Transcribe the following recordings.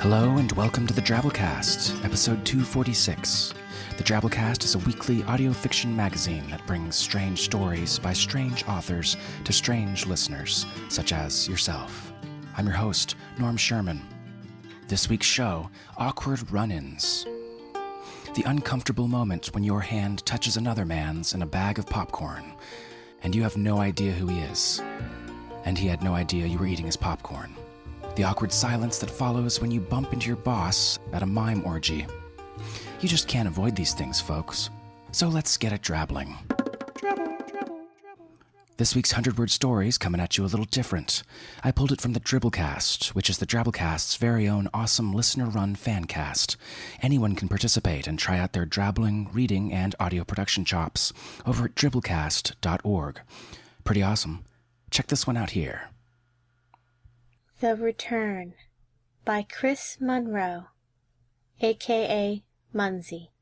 Hello and welcome to the Drabblecast, episode 246. The Drabblecast is a weekly audio fiction magazine that brings strange stories by strange authors to strange listeners, such as yourself. I'm your host, Norm Sherman. This week's show Awkward Run Ins. The uncomfortable moment when your hand touches another man's in a bag of popcorn, and you have no idea who he is, and he had no idea you were eating his popcorn. The awkward silence that follows when you bump into your boss at a mime orgy. You just can't avoid these things, folks. So let's get it drabbling. This week's 100 word story is coming at you a little different. I pulled it from the Dribblecast, which is the Drabblecast's very own awesome listener run fan cast. Anyone can participate and try out their drabbling, reading, and audio production chops over at dribblecast.org. Pretty awesome. Check this one out here. The Return by Chris Munro, aka Munsey.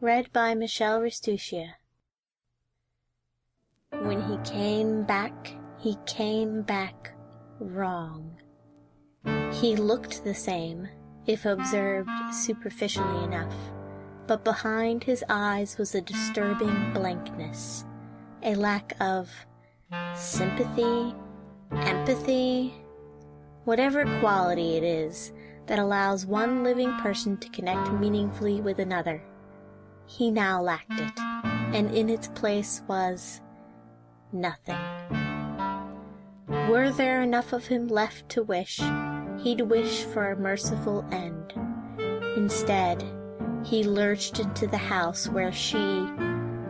Read by Michelle Restuccia. When he came back, he came back wrong. He looked the same, if observed superficially enough, but behind his eyes was a disturbing blankness, a lack of sympathy, empathy, whatever quality it is that allows one living person to connect meaningfully with another. He now lacked it, and in its place was nothing. Were there enough of him left to wish, he'd wish for a merciful end. Instead, he lurched into the house where she,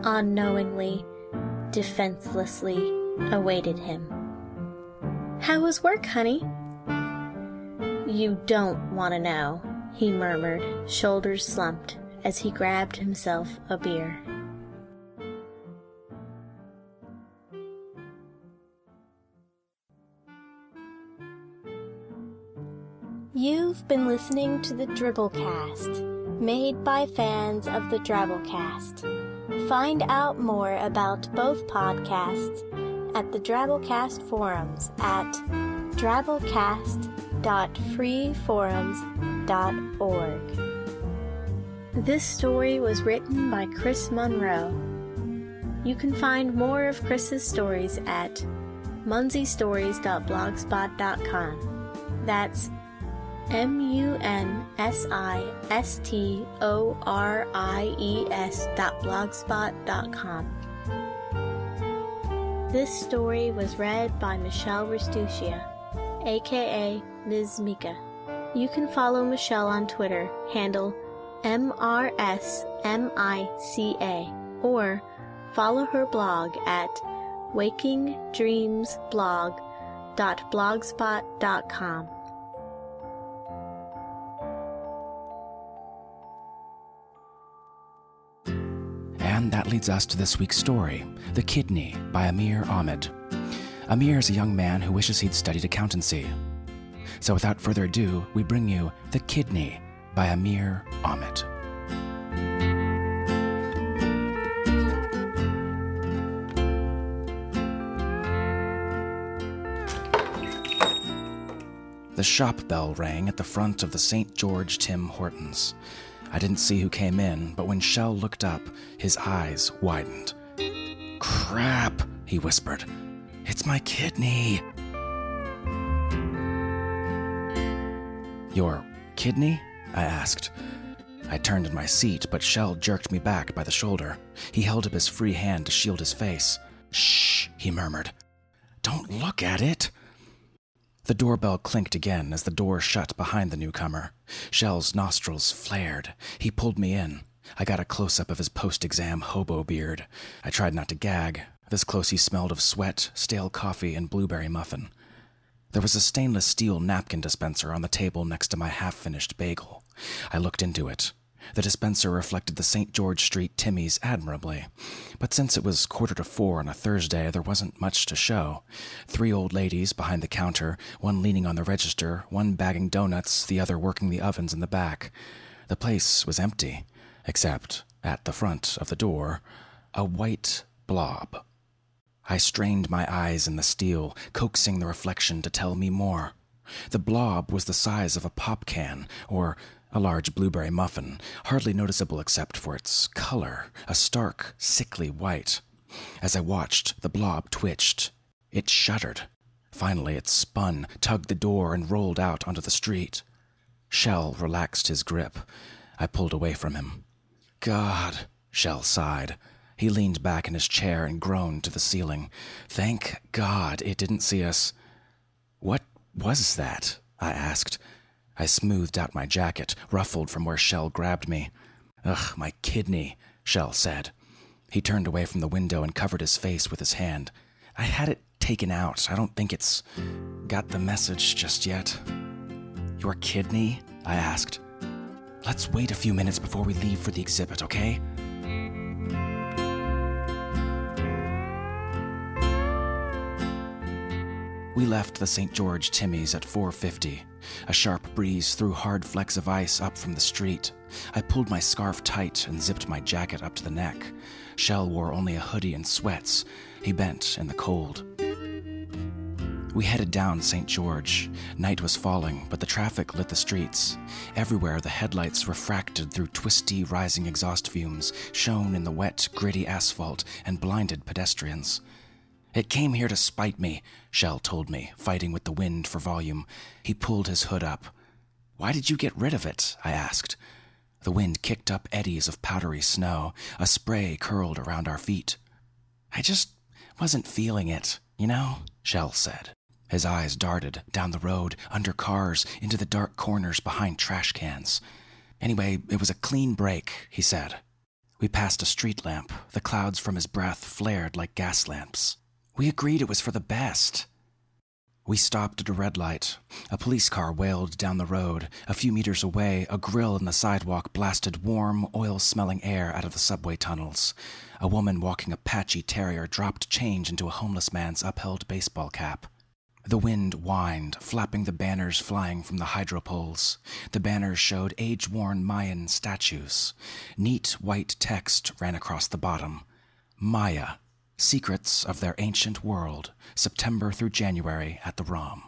unknowingly, defenselessly, awaited him. How was work, honey? You don't want to know, he murmured, shoulders slumped, as he grabbed himself a beer. You've been listening to the Dribblecast, made by fans of the Drabblecast. Find out more about both podcasts at the Drabblecast forums at drabblecast.freeforums.org. This story was written by Chris Monroe. You can find more of Chris's stories at munseystories.blogspot.com. That's M U N S I S T O R I E S dot blogspot dot com. This story was read by Michelle Restuccia, aka Ms. Mika. You can follow Michelle on Twitter, handle MRSMICA, or follow her blog at wakingdreamsblog.blogspot.com. And that leads us to this week's story The Kidney by Amir Ahmed. Amir is a young man who wishes he'd studied accountancy. So without further ado, we bring you The Kidney by Amir Ahmed. The shop bell rang at the front of the St. George Tim Hortons. I didn't see who came in, but when Shel looked up, his eyes widened. Crap, he whispered. It's my kidney. Your kidney? I asked. I turned in my seat, but Shel jerked me back by the shoulder. He held up his free hand to shield his face. Shh, he murmured. Don't look at it. The doorbell clinked again as the door shut behind the newcomer. Shel's nostrils flared. He pulled me in. I got a close up of his post exam hobo beard. I tried not to gag. This close he smelled of sweat, stale coffee, and blueberry muffin. There was a stainless steel napkin dispenser on the table next to my half finished bagel. I looked into it. The dispenser reflected the St. George Street Timmy's admirably. But since it was quarter to four on a Thursday, there wasn't much to show. Three old ladies behind the counter, one leaning on the register, one bagging donuts, the other working the ovens in the back. The place was empty, except at the front of the door, a white blob. I strained my eyes in the steel, coaxing the reflection to tell me more. The blob was the size of a pop can, or a large blueberry muffin, hardly noticeable except for its color, a stark, sickly white. As I watched, the blob twitched. It shuddered. Finally, it spun, tugged the door, and rolled out onto the street. Shel relaxed his grip. I pulled away from him. God, Shel sighed. He leaned back in his chair and groaned to the ceiling. Thank God it didn't see us. What was that? I asked. I smoothed out my jacket, ruffled from where Shel grabbed me. Ugh, my kidney, Shel said. He turned away from the window and covered his face with his hand. I had it taken out. I don't think it's got the message just yet. Your kidney? I asked. Let's wait a few minutes before we leave for the exhibit, okay? We left the St. George Timmy's at 4:50. A sharp breeze threw hard flecks of ice up from the street. I pulled my scarf tight and zipped my jacket up to the neck. Shel wore only a hoodie and sweats. He bent in the cold. We headed down St. George. Night was falling, but the traffic lit the streets. Everywhere, the headlights refracted through twisty, rising exhaust fumes, shone in the wet, gritty asphalt, and blinded pedestrians. It came here to spite me, Shel told me, fighting with the wind for volume. He pulled his hood up. Why did you get rid of it? I asked. The wind kicked up eddies of powdery snow. A spray curled around our feet. I just wasn't feeling it, you know, Shel said. His eyes darted down the road, under cars, into the dark corners behind trash cans. Anyway, it was a clean break, he said. We passed a street lamp. The clouds from his breath flared like gas lamps. We agreed it was for the best. We stopped at a red light. A police car wailed down the road. A few meters away, a grill in the sidewalk blasted warm, oil smelling air out of the subway tunnels. A woman walking a patchy terrier dropped change into a homeless man's upheld baseball cap. The wind whined, flapping the banners flying from the hydro poles. The banners showed age worn Mayan statues. Neat white text ran across the bottom Maya, Secrets of Their Ancient World, September through January at the ROM.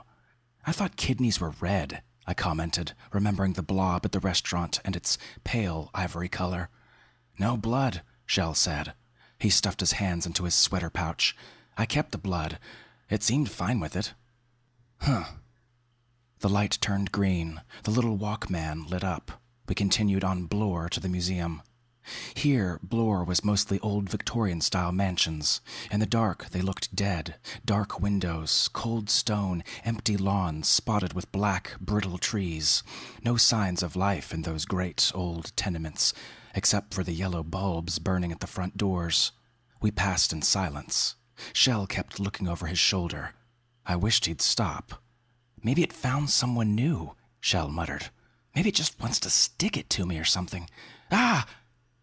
I thought kidneys were red, I commented, remembering the blob at the restaurant and its pale ivory color. No blood, Shel said. He stuffed his hands into his sweater pouch. I kept the blood. It seemed fine with it. Huh. The light turned green. The little walkman lit up. We continued on Bloor to the museum. Here, Bloor was mostly old Victorian style mansions. In the dark, they looked dead. Dark windows, cold stone, empty lawns spotted with black, brittle trees. No signs of life in those great old tenements, except for the yellow bulbs burning at the front doors. We passed in silence. Shel kept looking over his shoulder. I wished he'd stop. Maybe it found someone new, Shel muttered. Maybe it just wants to stick it to me or something. Ah!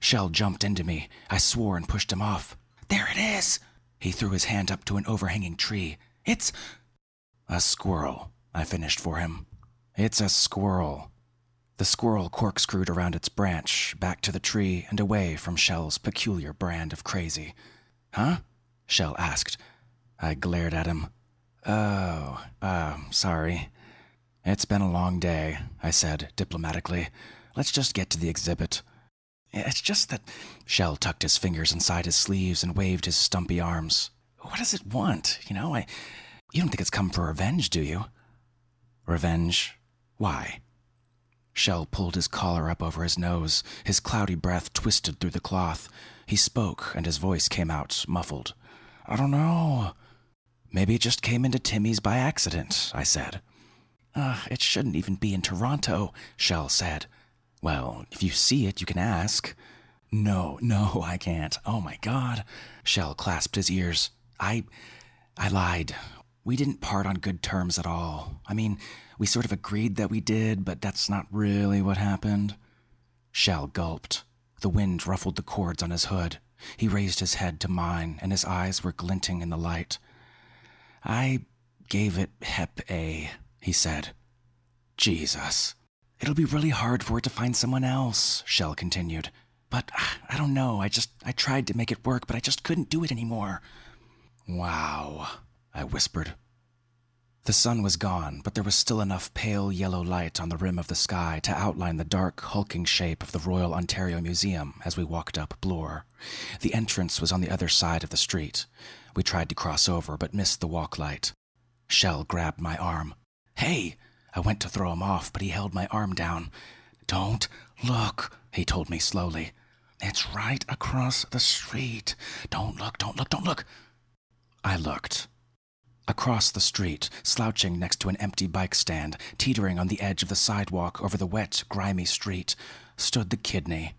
Shel jumped into me. I swore and pushed him off. There it is! He threw his hand up to an overhanging tree. It's a squirrel, I finished for him. It's a squirrel. The squirrel corkscrewed around its branch, back to the tree and away from Shel's peculiar brand of crazy. Huh? Shel asked. I glared at him. Oh, uh, sorry. It's been a long day, I said diplomatically. Let's just get to the exhibit. It's just that Shel tucked his fingers inside his sleeves and waved his stumpy arms. What does it want? You know, I. You don't think it's come for revenge, do you? Revenge? Why? Shel pulled his collar up over his nose. His cloudy breath twisted through the cloth. He spoke, and his voice came out muffled. I don't know. Maybe it just came into Timmy's by accident, I said. Uh, it shouldn't even be in Toronto, Shel said. Well, if you see it, you can ask. No, no, I can't. Oh my god. Shel clasped his ears. I. I lied. We didn't part on good terms at all. I mean, we sort of agreed that we did, but that's not really what happened. Shel gulped. The wind ruffled the cords on his hood. He raised his head to mine, and his eyes were glinting in the light. I gave it Hep A, he said. Jesus. It'll be really hard for it to find someone else, Shel continued. But ah, I don't know, I just I tried to make it work, but I just couldn't do it anymore. Wow, I whispered. The sun was gone, but there was still enough pale yellow light on the rim of the sky to outline the dark, hulking shape of the Royal Ontario Museum as we walked up Bloor. The entrance was on the other side of the street. We tried to cross over, but missed the walk light. Shel grabbed my arm. Hey! I went to throw him off, but he held my arm down. Don't look, he told me slowly. It's right across the street. Don't look, don't look, don't look. I looked. Across the street, slouching next to an empty bike stand, teetering on the edge of the sidewalk over the wet, grimy street, stood the kidney.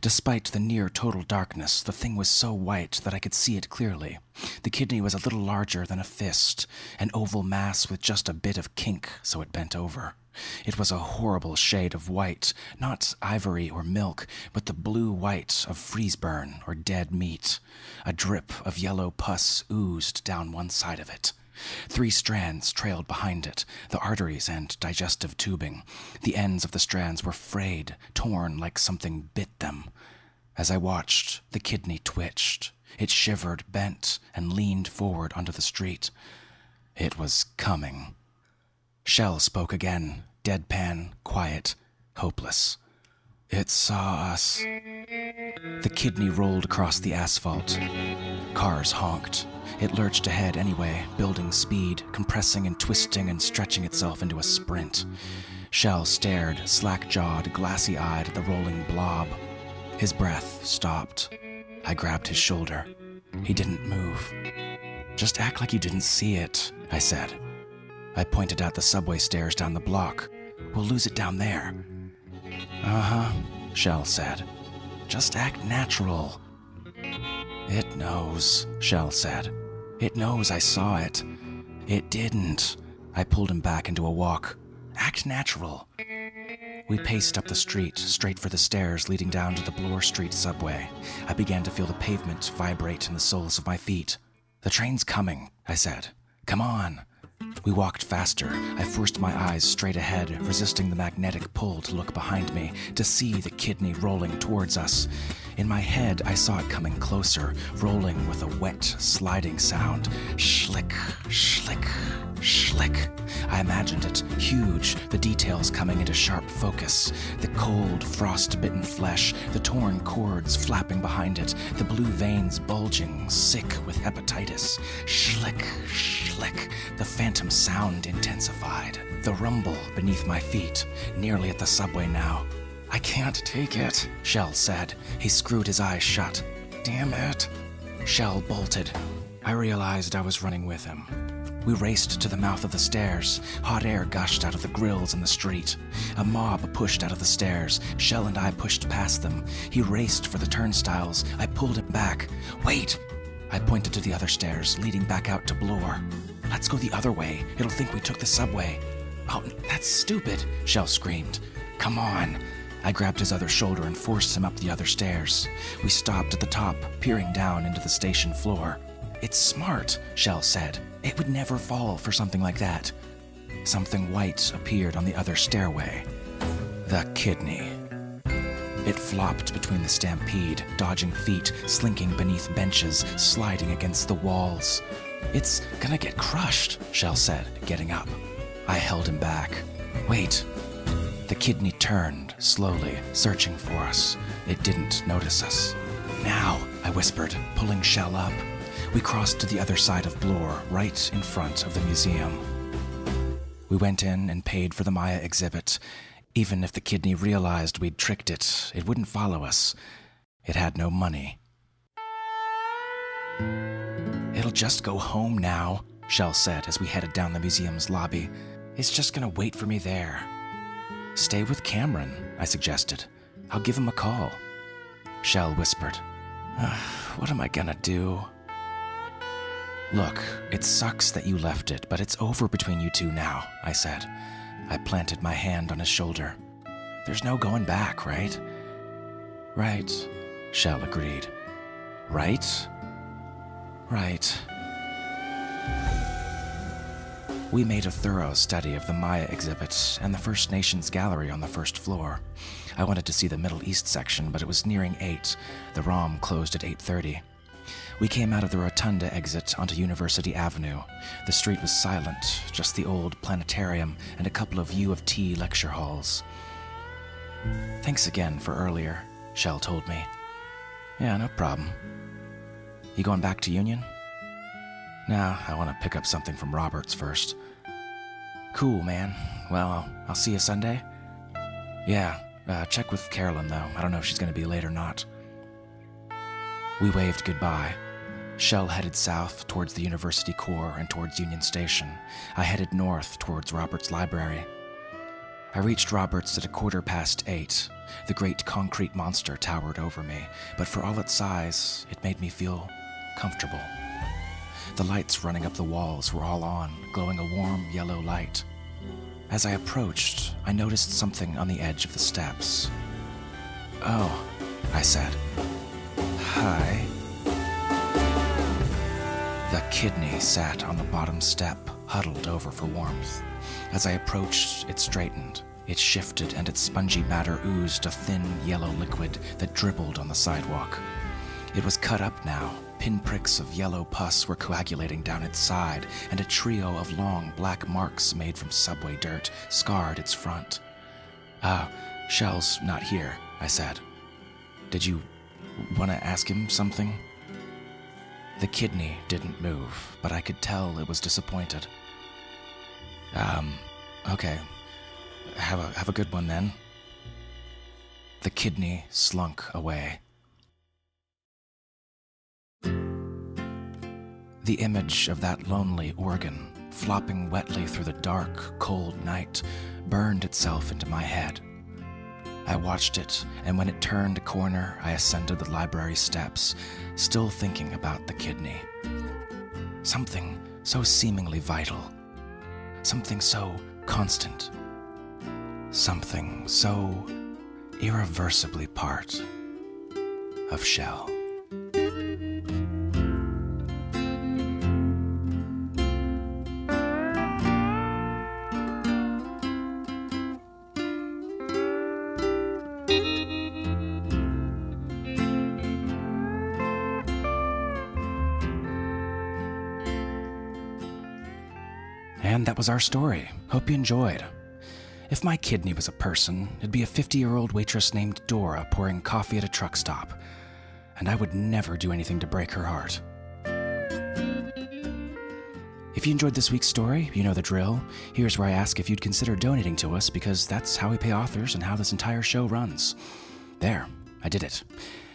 Despite the near total darkness, the thing was so white that I could see it clearly. The kidney was a little larger than a fist, an oval mass with just a bit of kink, so it bent over. It was a horrible shade of white, not ivory or milk, but the blue white of freeze burn or dead meat. A drip of yellow pus oozed down one side of it. Three strands trailed behind it, the arteries and digestive tubing. The ends of the strands were frayed, torn like something bit them. As I watched, the kidney twitched. It shivered, bent, and leaned forward onto the street. It was coming. Shel spoke again, deadpan, quiet, hopeless. It saw us. The kidney rolled across the asphalt. Cars honked. It lurched ahead anyway, building speed, compressing and twisting and stretching itself into a sprint. Shel stared, slack jawed, glassy eyed at the rolling blob. His breath stopped. I grabbed his shoulder. He didn't move. Just act like you didn't see it, I said. I pointed out the subway stairs down the block. We'll lose it down there. Uh huh, Shel said. Just act natural. It knows, Shel said. It knows I saw it. It didn't. I pulled him back into a walk. Act natural. We paced up the street, straight for the stairs leading down to the Bloor Street subway. I began to feel the pavement vibrate in the soles of my feet. The train's coming, I said. Come on. We walked faster. I forced my eyes straight ahead, resisting the magnetic pull to look behind me, to see the kidney rolling towards us. In my head, I saw it coming closer, rolling with a wet, sliding sound. Schlick, schlick, schlick. I imagined it, huge, the details coming into sharp focus. The cold, frost bitten flesh, the torn cords flapping behind it, the blue veins bulging, sick with hepatitis. Schlick, schlick. The phantom sound intensified. The rumble beneath my feet, nearly at the subway now. I can't take it, Shel said. He screwed his eyes shut. Damn it. Shel bolted. I realized I was running with him. We raced to the mouth of the stairs. Hot air gushed out of the grills in the street. A mob pushed out of the stairs. Shel and I pushed past them. He raced for the turnstiles. I pulled him back. Wait! I pointed to the other stairs, leading back out to Bloor. Let's go the other way. It'll think we took the subway. Oh, that's stupid, Shel screamed. Come on. I grabbed his other shoulder and forced him up the other stairs. We stopped at the top, peering down into the station floor. It's smart, Shel said. It would never fall for something like that. Something white appeared on the other stairway. The kidney. It flopped between the stampede, dodging feet, slinking beneath benches, sliding against the walls. It's gonna get crushed, Shel said, getting up. I held him back. Wait. The kidney turned, slowly, searching for us. It didn't notice us. Now, I whispered, pulling Shel up. We crossed to the other side of Bloor, right in front of the museum. We went in and paid for the Maya exhibit. Even if the kidney realized we'd tricked it, it wouldn't follow us. It had no money. It'll just go home now, Shel said as we headed down the museum's lobby. It's just gonna wait for me there. Stay with Cameron, I suggested. I'll give him a call. Shel whispered. Ah, what am I gonna do? Look, it sucks that you left it, but it's over between you two now, I said. I planted my hand on his shoulder. There's no going back, right? Right, Shel agreed. Right? Right. We made a thorough study of the Maya exhibit and the First Nations gallery on the first floor. I wanted to see the Middle East section, but it was nearing 8. The ROM closed at 8:30. We came out of the Rotunda exit onto University Avenue. The street was silent, just the old planetarium and a couple of U of T lecture halls. Thanks again for earlier, Shel told me. Yeah, no problem. You going back to Union? Nah, I want to pick up something from Robarts first. Cool, man. Well, I'll, see you Sunday. Yeah, uh, check with Carolyn, though. I don't know if she's going to be late or not. We waved goodbye. Shel headed south towards the University Core and towards Union Station. I headed north towards Robarts Library. I reached Robarts at a quarter past eight. The great concrete monster towered over me, but for all its size, it made me feel comfortable. The lights running up the walls were all on, glowing a warm yellow light. As I approached, I noticed something on the edge of the steps. Oh, I said. Hi. The kidney sat on the bottom step, huddled over for warmth. As I approached, it straightened. It shifted, and its spongy matter oozed a thin yellow liquid that dribbled on the sidewalk. It was cut up now. Pinpricks of yellow pus were coagulating down its side, and a trio of long black marks made from subway dirt scarred its front. Ah, Shel's not here, I said. Did you want to ask him something? The kidney didn't move, but I could tell it was disappointed. Um, okay. Have a have a good one then. The kidney slunk away. The image of that lonely organ, flopping wetly through the dark, cold night, burned itself into my head. I watched it, and when it turned a corner, I ascended the library steps, still thinking about the kidney. Something so seemingly vital. Something so constant. Something so irreversibly part of Shel. That was our story. Hope you enjoyed. If my kidney was a person, it'd be a 50 year old waitress named Dora pouring coffee at a truck stop. And I would never do anything to break her heart. If you enjoyed this week's story, you know the drill. Here's where I ask if you'd consider donating to us because that's how we pay authors and how this entire show runs. There, I did it.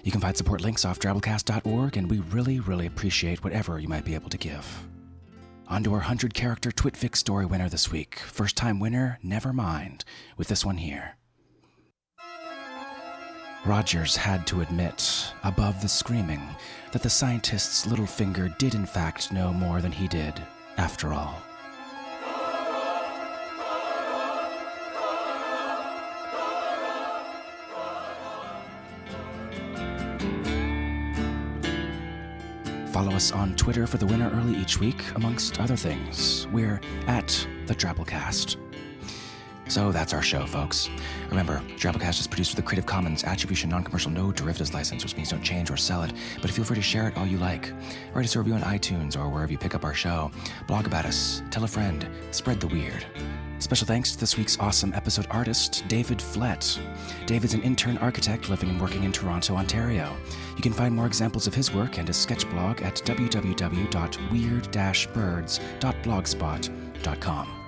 You can find support links off drabblecast.org, and we really, really appreciate whatever you might be able to give. On to our 100 character Twitfic story winner this week. First time winner, never mind, with this one here. Rogers had to admit, above the screaming, that the scientist's little finger did in fact know more than he did, after all. Follow us on Twitter for the winner early each week, amongst other things. We're at the Drabblecast. So that's our show, folks. Remember, Drabblecast is produced with a Creative Commons Attribution Non-Commercial No Derivatives license, which means don't change or sell it, but feel free to share it all you like. Write us a review on iTunes or wherever you pick up our show. Blog about us, tell a friend, spread the weird. Special thanks to this week's awesome episode artist, David Flett. David's an intern architect living and working in Toronto, Ontario. You can find more examples of his work and his sketch blog at www.weird-birds.blogspot.com.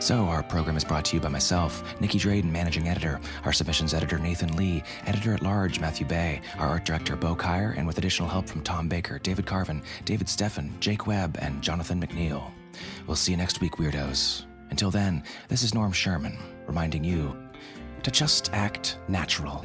So, our program is brought to you by myself, Nicky Drayden, managing editor, our submissions editor, Nathan Lee, editor at large, Matthew Bay, our art director, Bo Kaier, and with additional help from Tom Baker, David Carvin, David Steffen, Jake Webb, and Jonathan McNeil. We'll see you next week, Weirdos. Until then, this is Norm Sherman, reminding you to just act natural.